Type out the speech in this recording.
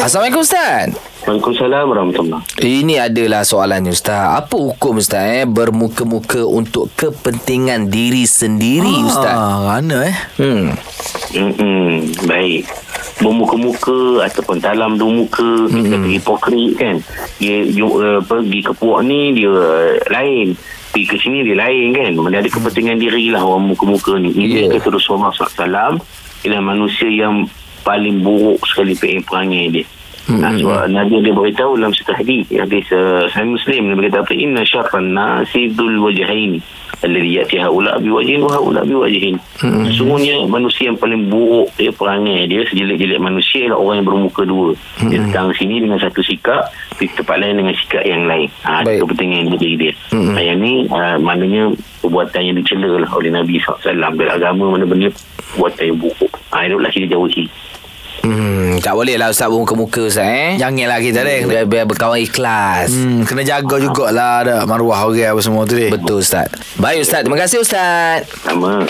Assalamualaikum Ustaz. Waalaikumsalam warahmatullahi Ini adalah soalannya Ustaz. Apa hukum Ustaz eh bermuka-muka untuk kepentingan diri sendiri Ustaz? Ah, mana eh? Hmm. Hmm, baik. Bermuka-muka ataupun dalam dua muka kita Hmm. kata hipokrit kan. Dia you, uh, pergi ke puak ni dia uh, lain. Pergi ke sini dia lain kan. Mana ada kepentingan diri lah orang muka-muka ni. Ini Ya. kata Rasulullah SAW ialah manusia yang paling buruk sekali perangai dia. Hmm. Nah, sebab Nabi dia beritahu dalam satu hadis hadis uh, Sahih Muslim dia berkata apa? Inna syarran nasi dzul wajhain alladhi yati haula bi wajhin wa haula bi wajhin hmm. sesungguhnya manusia yang paling buruk dia perangai dia sejelek-jelek manusia ialah orang yang bermuka dua. Dia datang sini dengan satu sikap di tempat lain dengan sikap yang lain. Ha, Baik. itu kepentingan diri dia. Hmm. yang ni uh, maknanya perbuatan yang dicela lah oleh Nabi SAW dalam agama mana benda perbuatan yang buruk. Ha, itulah kita jauhi. Hmm, tak boleh lah Ustaz bermuka-muka Ustaz eh. Janganlah kita deh. Biar, biar berkawan ikhlas. Hmm, kena jaga jugalah ada maruah orang apa semua tu deh. Betul Ustaz. Baik Ustaz. Terima kasih Ustaz. sama